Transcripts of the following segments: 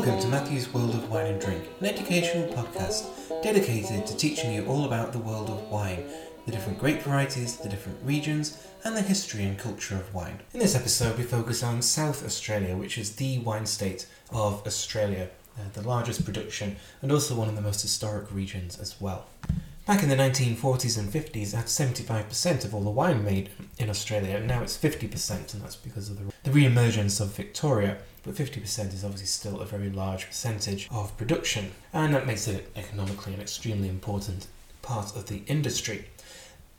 Welcome to Matthew's World of Wine and Drink, an educational podcast dedicated to teaching you all about the world of wine, the different grape varieties, the different regions, and the history and culture of wine. In this episode, we focus on South Australia, which is the wine state of Australia, uh, the largest production and also one of the most historic regions as well. Back in the 1940s and 50s, it had 75% of all the wine made in Australia, and now it's 50%, and that's because of the, the re emergence of Victoria. But 50% is obviously still a very large percentage of production, and that makes it economically an extremely important part of the industry.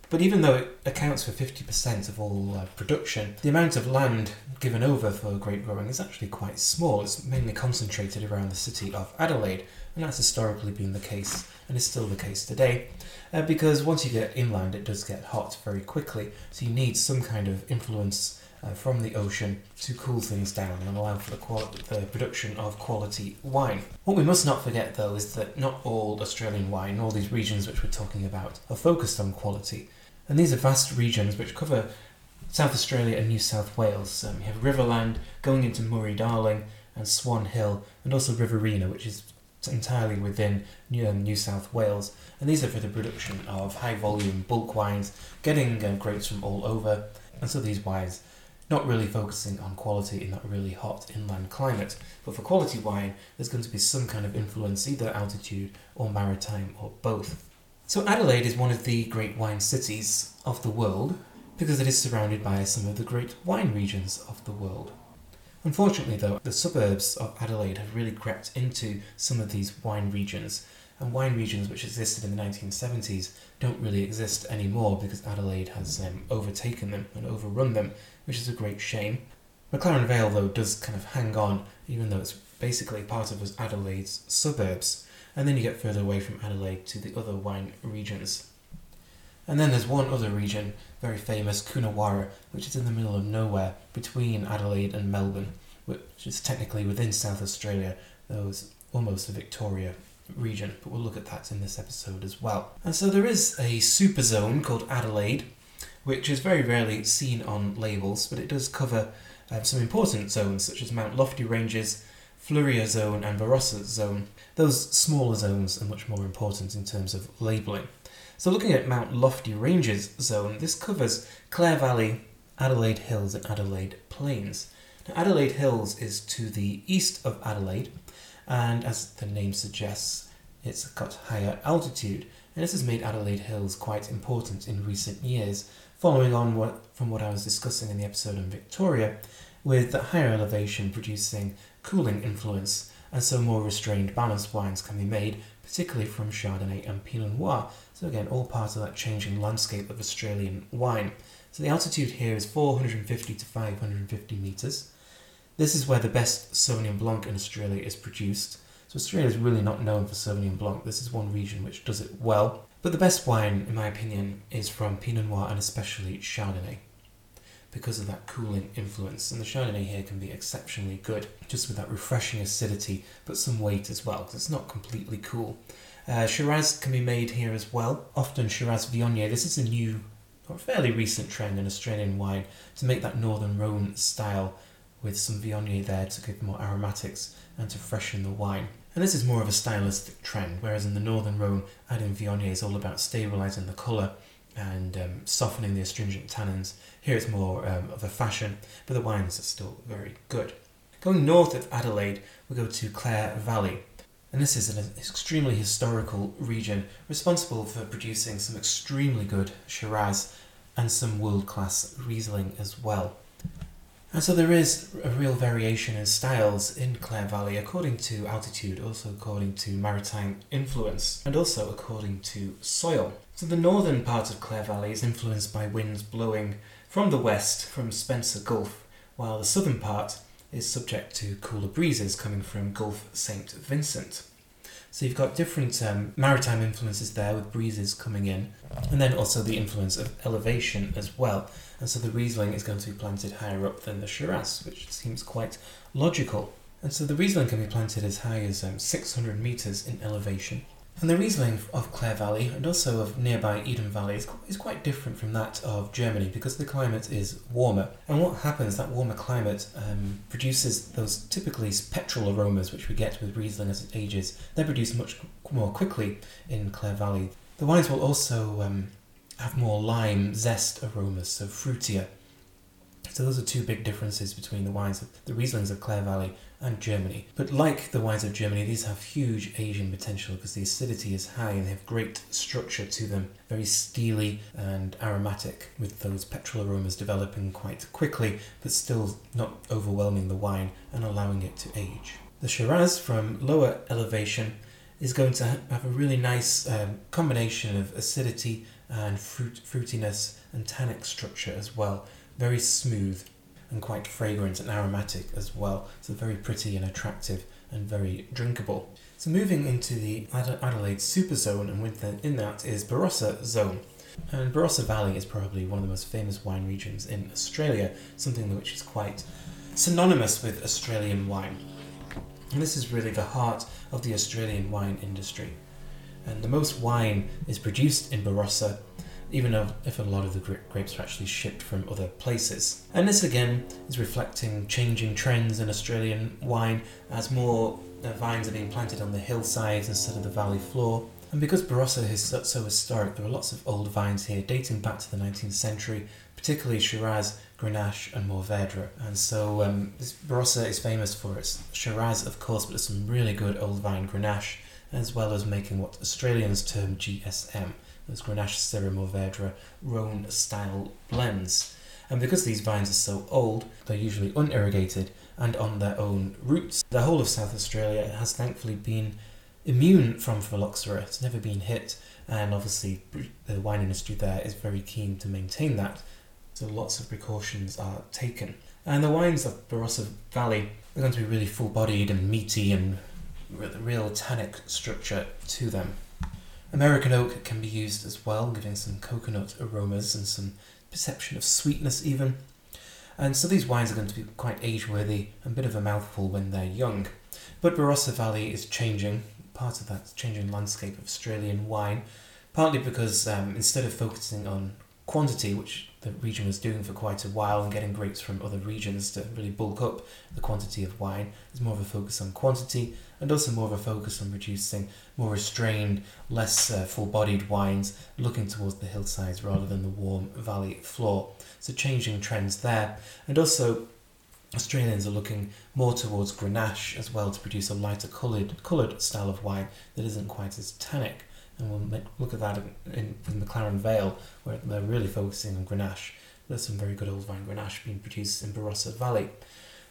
But even though it accounts for 50% of all uh, production, the amount of land given over for grape growing is actually quite small. It's mainly concentrated around the city of Adelaide, and that's historically been the case and is still the case today. Uh, because once you get inland, it does get hot very quickly, so you need some kind of influence uh, from the ocean to cool things down and allow for the, quali- the production of quality wine. What we must not forget, though, is that not all Australian wine, all these regions which we're talking about, are focused on quality. And these are vast regions which cover South Australia and New South Wales. Um, you have Riverland going into Murray Darling and Swan Hill, and also Riverina, which is entirely within New South Wales, and these are for the production of high volume bulk wines, getting uh, grapes from all over, and so these wines not really focusing on quality in that really hot inland climate. But for quality wine, there's going to be some kind of influence, either altitude or maritime or both. So Adelaide is one of the great wine cities of the world because it is surrounded by some of the great wine regions of the world. Unfortunately, though, the suburbs of Adelaide have really crept into some of these wine regions, and wine regions which existed in the 1970s don't really exist anymore because Adelaide has um, overtaken them and overrun them, which is a great shame. McLaren Vale, though, does kind of hang on, even though it's basically part of Adelaide's suburbs, and then you get further away from Adelaide to the other wine regions. And then there's one other region, very famous, Coonawarra, which is in the middle of nowhere between Adelaide and Melbourne, which is technically within South Australia, though it's almost a Victoria region, but we'll look at that in this episode as well. And so there is a super zone called Adelaide, which is very rarely seen on labels, but it does cover um, some important zones such as Mount Lofty Ranges, Fleurieu Zone, and Barossa Zone. Those smaller zones are much more important in terms of labelling. So looking at Mount Lofty Ranges zone, this covers Clare Valley, Adelaide Hills and Adelaide Plains. Now Adelaide Hills is to the east of Adelaide and as the name suggests, it's got higher altitude and this has made Adelaide Hills quite important in recent years, following on what, from what I was discussing in the episode on Victoria, with the higher elevation producing cooling influence, and so more restrained balanced wines can be made, particularly from Chardonnay and Pinot Noir, so again, all part of that changing landscape of Australian wine. So the altitude here is 450 to 550 metres. This is where the best Sauvignon Blanc in Australia is produced. So Australia is really not known for Sauvignon Blanc. This is one region which does it well. But the best wine, in my opinion, is from Pinot Noir and especially Chardonnay because of that cooling influence. And the Chardonnay here can be exceptionally good, just with that refreshing acidity, but some weight as well, because it's not completely cool. Uh, Shiraz can be made here as well. Often Shiraz Viognier. This is a new or fairly recent trend in Australian wine to make that Northern Rhone style with some Viognier there to give more aromatics and to freshen the wine. And this is more of a stylistic trend, whereas in the Northern Rhone, adding Viognier is all about stabilising the colour and um, softening the astringent tannins. Here it's more um, of a fashion, but the wines are still very good. Going north of Adelaide, we go to Clare Valley, and this is an extremely historical region responsible for producing some extremely good Shiraz and some world class Riesling as well. And so there is a real variation in styles in Clare Valley according to altitude, also according to maritime influence, and also according to soil. So the northern part of Clare Valley is influenced by winds blowing from the west from Spencer Gulf, while the southern part is subject to cooler breezes coming from Gulf St. Vincent. So you've got different um, maritime influences there with breezes coming in, and then also the influence of elevation as well. And so the Riesling is going to be planted higher up than the Shiraz, which seems quite logical. And so the Riesling can be planted as high as um, 600 metres in elevation. And the Riesling of Clare Valley and also of nearby Eden Valley is, is quite different from that of Germany because the climate is warmer. And what happens, that warmer climate um, produces those typically petrol aromas which we get with Riesling as it ages. They're produced much more quickly in Clare Valley. The wines will also um, have more lime zest aromas, so fruitier. So those are two big differences between the wines, of the Rieslings of Clare Valley and Germany. But like the wines of Germany, these have huge aging potential because the acidity is high and they have great structure to them, very steely and aromatic, with those petrol aromas developing quite quickly, but still not overwhelming the wine and allowing it to age. The Shiraz from lower elevation is going to have a really nice um, combination of acidity and fruit, fruitiness and tannic structure as well. Very smooth and quite fragrant and aromatic as well. So very pretty and attractive and very drinkable. So moving into the Adelaide Super Zone, and within that is Barossa Zone. And Barossa Valley is probably one of the most famous wine regions in Australia, something which is quite synonymous with Australian wine. And this is really the heart of the Australian wine industry. And the most wine is produced in Barossa even if a lot of the grapes are actually shipped from other places. And this again is reflecting changing trends in Australian wine as more uh, vines are being planted on the hillsides instead of the valley floor. And because Barossa is so historic, there are lots of old vines here dating back to the 19th century, particularly Shiraz, Grenache, and Mourvedre. And so um, Barossa is famous for its Shiraz, of course, but there's some really good old vine Grenache, as well as making what Australians term GSM, those Grenache Syrah Mourvedre Rhone style blends. And because these vines are so old, they're usually unirrigated and on their own roots. The whole of South Australia has thankfully been immune from phylloxera. It's never been hit, and obviously the wine industry there is very keen to maintain that. So lots of precautions are taken. And the wines of Barossa Valley are going to be really full-bodied and meaty and real tannic structure to them. American oak can be used as well, giving some coconut aromas and some perception of sweetness even. And so these wines are going to be quite age worthy and a bit of a mouthful when they're young. But Barossa Valley is changing, part of that changing landscape of Australian wine, partly because um, instead of focusing on quantity, which the region was doing for quite a while, and getting grapes from other regions to really bulk up the quantity of wine. There's more of a focus on quantity and also more of a focus on producing more restrained, less uh, full bodied wines, looking towards the hillsides rather than the warm valley floor. So, changing trends there. And also, Australians are looking more towards Grenache as well to produce a lighter coloured, coloured style of wine that isn't quite as tannic and we'll look at that in, in, the McLaren Vale, where they're really focusing on Grenache. There's some very good old vine Grenache being produced in Barossa Valley.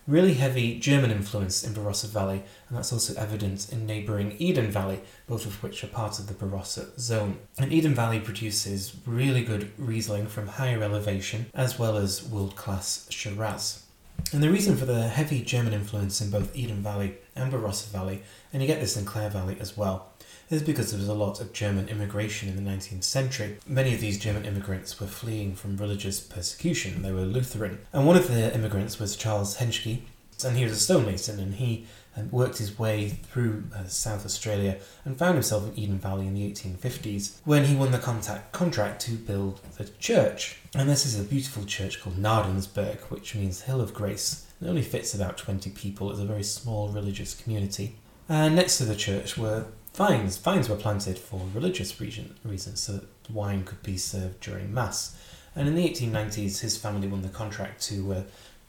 Really heavy German influence in Barossa Valley, and that's also evident in neighbouring Eden Valley, both of which are part of the Barossa zone. And Eden Valley produces really good Riesling from higher elevation, as well as world class Shiraz. And the reason for the heavy German influence in both Eden Valley and Barossa Valley, and you get this in Clare Valley as well, is because there was a lot of German immigration in the 19th century. Many of these German immigrants were fleeing from religious persecution. They were Lutheran. And one of the immigrants was Charles Henschke, and he was a stonemason, and he um, worked his way through uh, South Australia and found himself in Eden Valley in the 1850s when he won the contact, contract to build the church. And this is a beautiful church called Gnadenberg, which means Hill of Grace. It only fits about 20 people. It's a very small religious community. And next to the church were vines. Vines were planted for religious reason, reasons, so that wine could be served during Mass. And in the 1890s, his family won the contract to uh,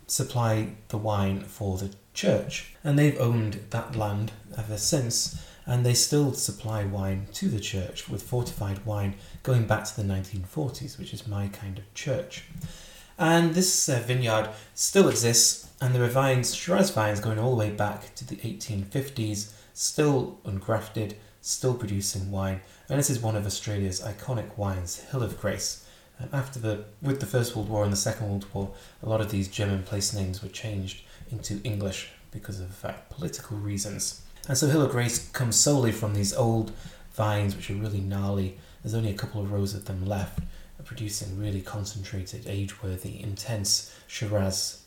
supply the wine for the church. And they've owned that land ever since, and they still supply wine to the church with fortified wine going back to the 1940s, which is my kind of church. And this uh, vineyard still exists, and there are vines, Shiraz vines, going all the way back to the 1850s still ungrafted, still producing wine, and this is one of Australia's iconic wines, Hill of Grace. And after the with the First World War and the Second World War, a lot of these German place names were changed into English because of uh, political reasons. And so Hill of Grace comes solely from these old vines, which are really gnarly. There's only a couple of rows of them left, producing really concentrated, age-worthy, intense Shiraz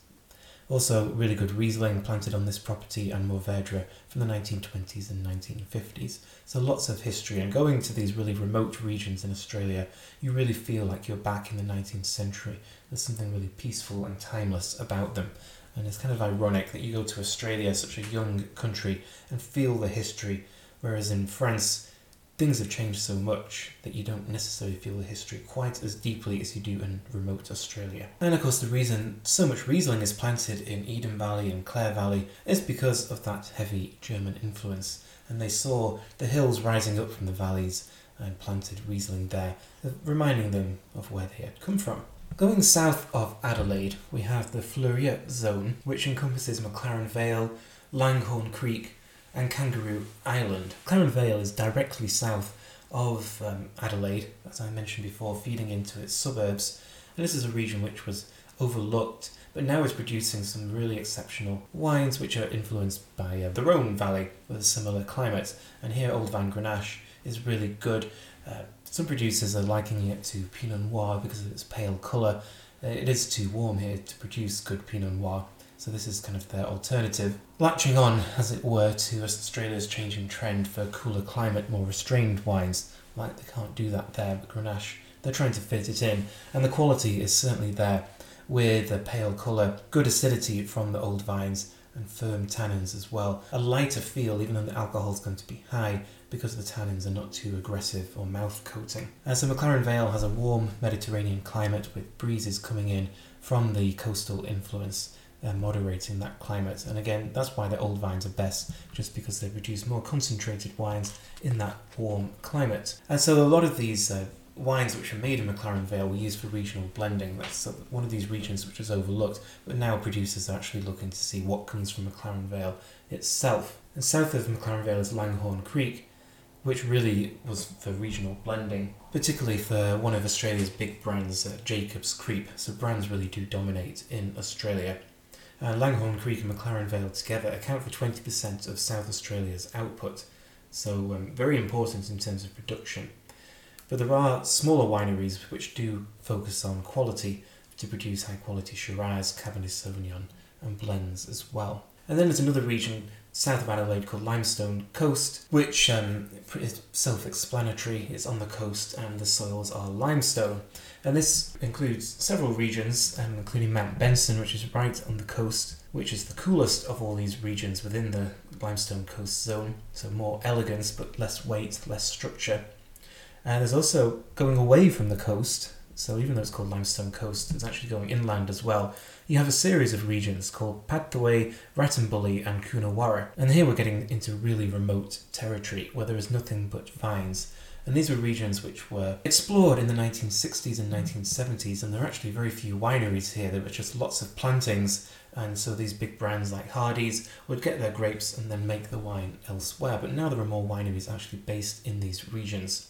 Also, really good Riesling planted on this property and Mourvedre from the 1920s and 1950s. So, lots of history. And going to these really remote regions in Australia, you really feel like you're back in the 19th century. There's something really peaceful and timeless about them. And it's kind of ironic that you go to Australia, such a young country, and feel the history, whereas in France, things have changed so much that you don't necessarily feel the history quite as deeply as you do in remote Australia. And of course, the reason so much Riesling is planted in Eden Valley and Clare Valley is because of that heavy German influence. And they saw the hills rising up from the valleys and planted Riesling there, reminding them of where they had come from. Going south of Adelaide, we have the Fleurieu zone, which encompasses McLaren Vale, Langhorne Creek, and Kangaroo Island. McLaren Vale is directly south of um, Adelaide, as I mentioned before, feeding into its suburbs. And this is a region which was overlooked, but now is producing some really exceptional wines which are influenced by uh, the Rhone Valley with a similar climate. And here, Old Vine Grenache is really good. Uh, some producers are likening it to Pinot Noir because of its pale colour. Uh, it is too warm here to produce good Pinot Noir, so this is kind of their alternative. Latching on, as it were, to Australia's changing trend for cooler climate, more restrained wines. Like they can't do that there, but Grenache, they're trying to fit it in. And the quality is certainly there with a pale colour, good acidity from the old vines, and firm tannins as well. A lighter feel, even though the alcohol is going to be high, because the tannins are not too aggressive or mouth coating. Uh, so McLaren Vale has a warm Mediterranean climate with breezes coming in from the coastal influence uh, moderating that climate. And again, that's why the old vines are best, just because they produce more concentrated wines in that warm climate. And so a lot of these uh, wines which are made in McLaren Vale were used for regional blending. That's one of these regions which is overlooked, but now producers are actually looking to see what comes from McLaren Vale itself. And south of McLaren Vale is Langhorne Creek, which really was for regional blending, particularly for one of Australia's big brands, uh, Jacob's Creek. So brands really do dominate in Australia. Uh, Langhorne Creek and McLaren Vale together account for 20% of South Australia's output, so um, very important in terms of production. But there are smaller wineries which do focus on quality to produce high quality Shiraz, Cabernet Sauvignon, and blends as well. And then there's another region south of Adelaide called Limestone Coast, which um, is self explanatory. It's on the coast and the soils are limestone. And this includes several regions, um, including Mount Benson, which is right on the coast, which is the coolest of all these regions within the limestone coast zone. So more elegance, but less weight, less structure. And there's also going away from the coast, so even though it's called Limestone Coast, it's actually going inland as well. You have a series of regions called Padthaway, Wrattonbully, and Coonawarra. And here we're getting into really remote territory where there is nothing but vines. And these were regions which were explored in the 1960s and 1970s, and there are actually very few wineries here. There were just lots of plantings, and so these big brands like Hardy's would get their grapes and then make the wine elsewhere. But now there are more wineries actually based in these regions.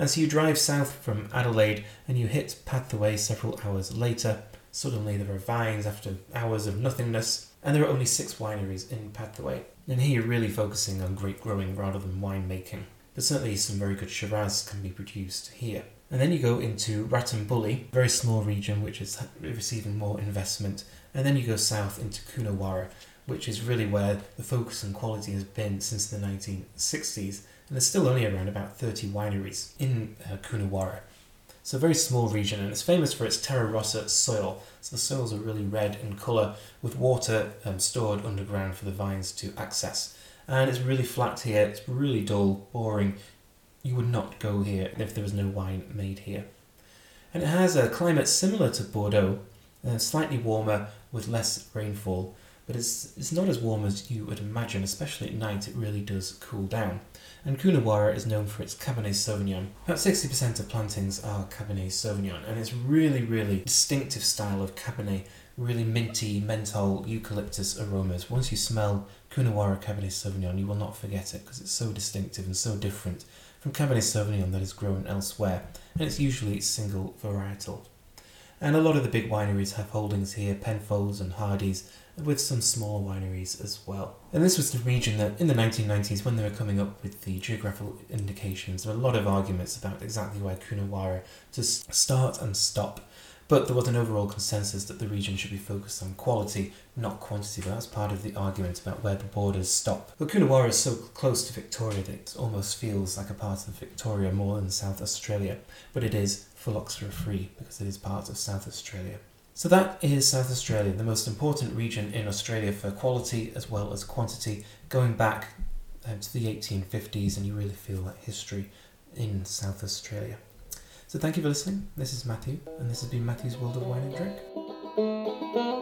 And so you drive south from Adelaide and you hit Padthaway several hours later. Suddenly there are vines after hours of nothingness, and there are only six wineries in Padthaway. And here you're really focusing on grape growing rather than wine making. But certainly some very good Shiraz can be produced here. And then you go into Wrattonbully, very small region which is receiving more investment. And then you go south into Coonawarra, which is really where the focus on quality has been since the 1960s and there's still only around about 30 wineries in uh, Coonawarra. It's a very small region and it's famous for its terra rossa soil. So the soils are really red in colour with water um, stored underground for the vines to access. And it's really flat here, it's really dull, boring. You would not go here if there was no wine made here. And it has a climate similar to Bordeaux, uh, slightly warmer with less rainfall, but it's, it's not as warm as you would imagine, especially at night, it really does cool down and Coonawarra is known for its Cabernet Sauvignon. About 60% of plantings are Cabernet Sauvignon, and it's really, really distinctive style of Cabernet, really minty, menthol, eucalyptus aromas. Once you smell Coonawarra Cabernet Sauvignon, you will not forget it because it's so distinctive and so different from Cabernet Sauvignon that is grown elsewhere, and it's usually single varietal. And a lot of the big wineries have holdings here, Penfolds and Hardy's, with some smaller wineries as well. And this was the region that in the 1990s, when they were coming up with the geographical indications, there were a lot of arguments about exactly where Coonawarra to start and stop. But there was an overall consensus that the region should be focused on quality, not quantity, but that's part of the argument about where the borders stop. But Coonawarra is so close to Victoria that it almost feels like a part of Victoria more than South Australia, but it is phylloxera free because it is part of South Australia. So that is South Australia, the most important region in Australia for quality as well as quantity, going back um, to the 1850s, and you really feel that history in South Australia. So thank you for listening. This is Matthew, and this has been Matthew's World of Wine and Drink.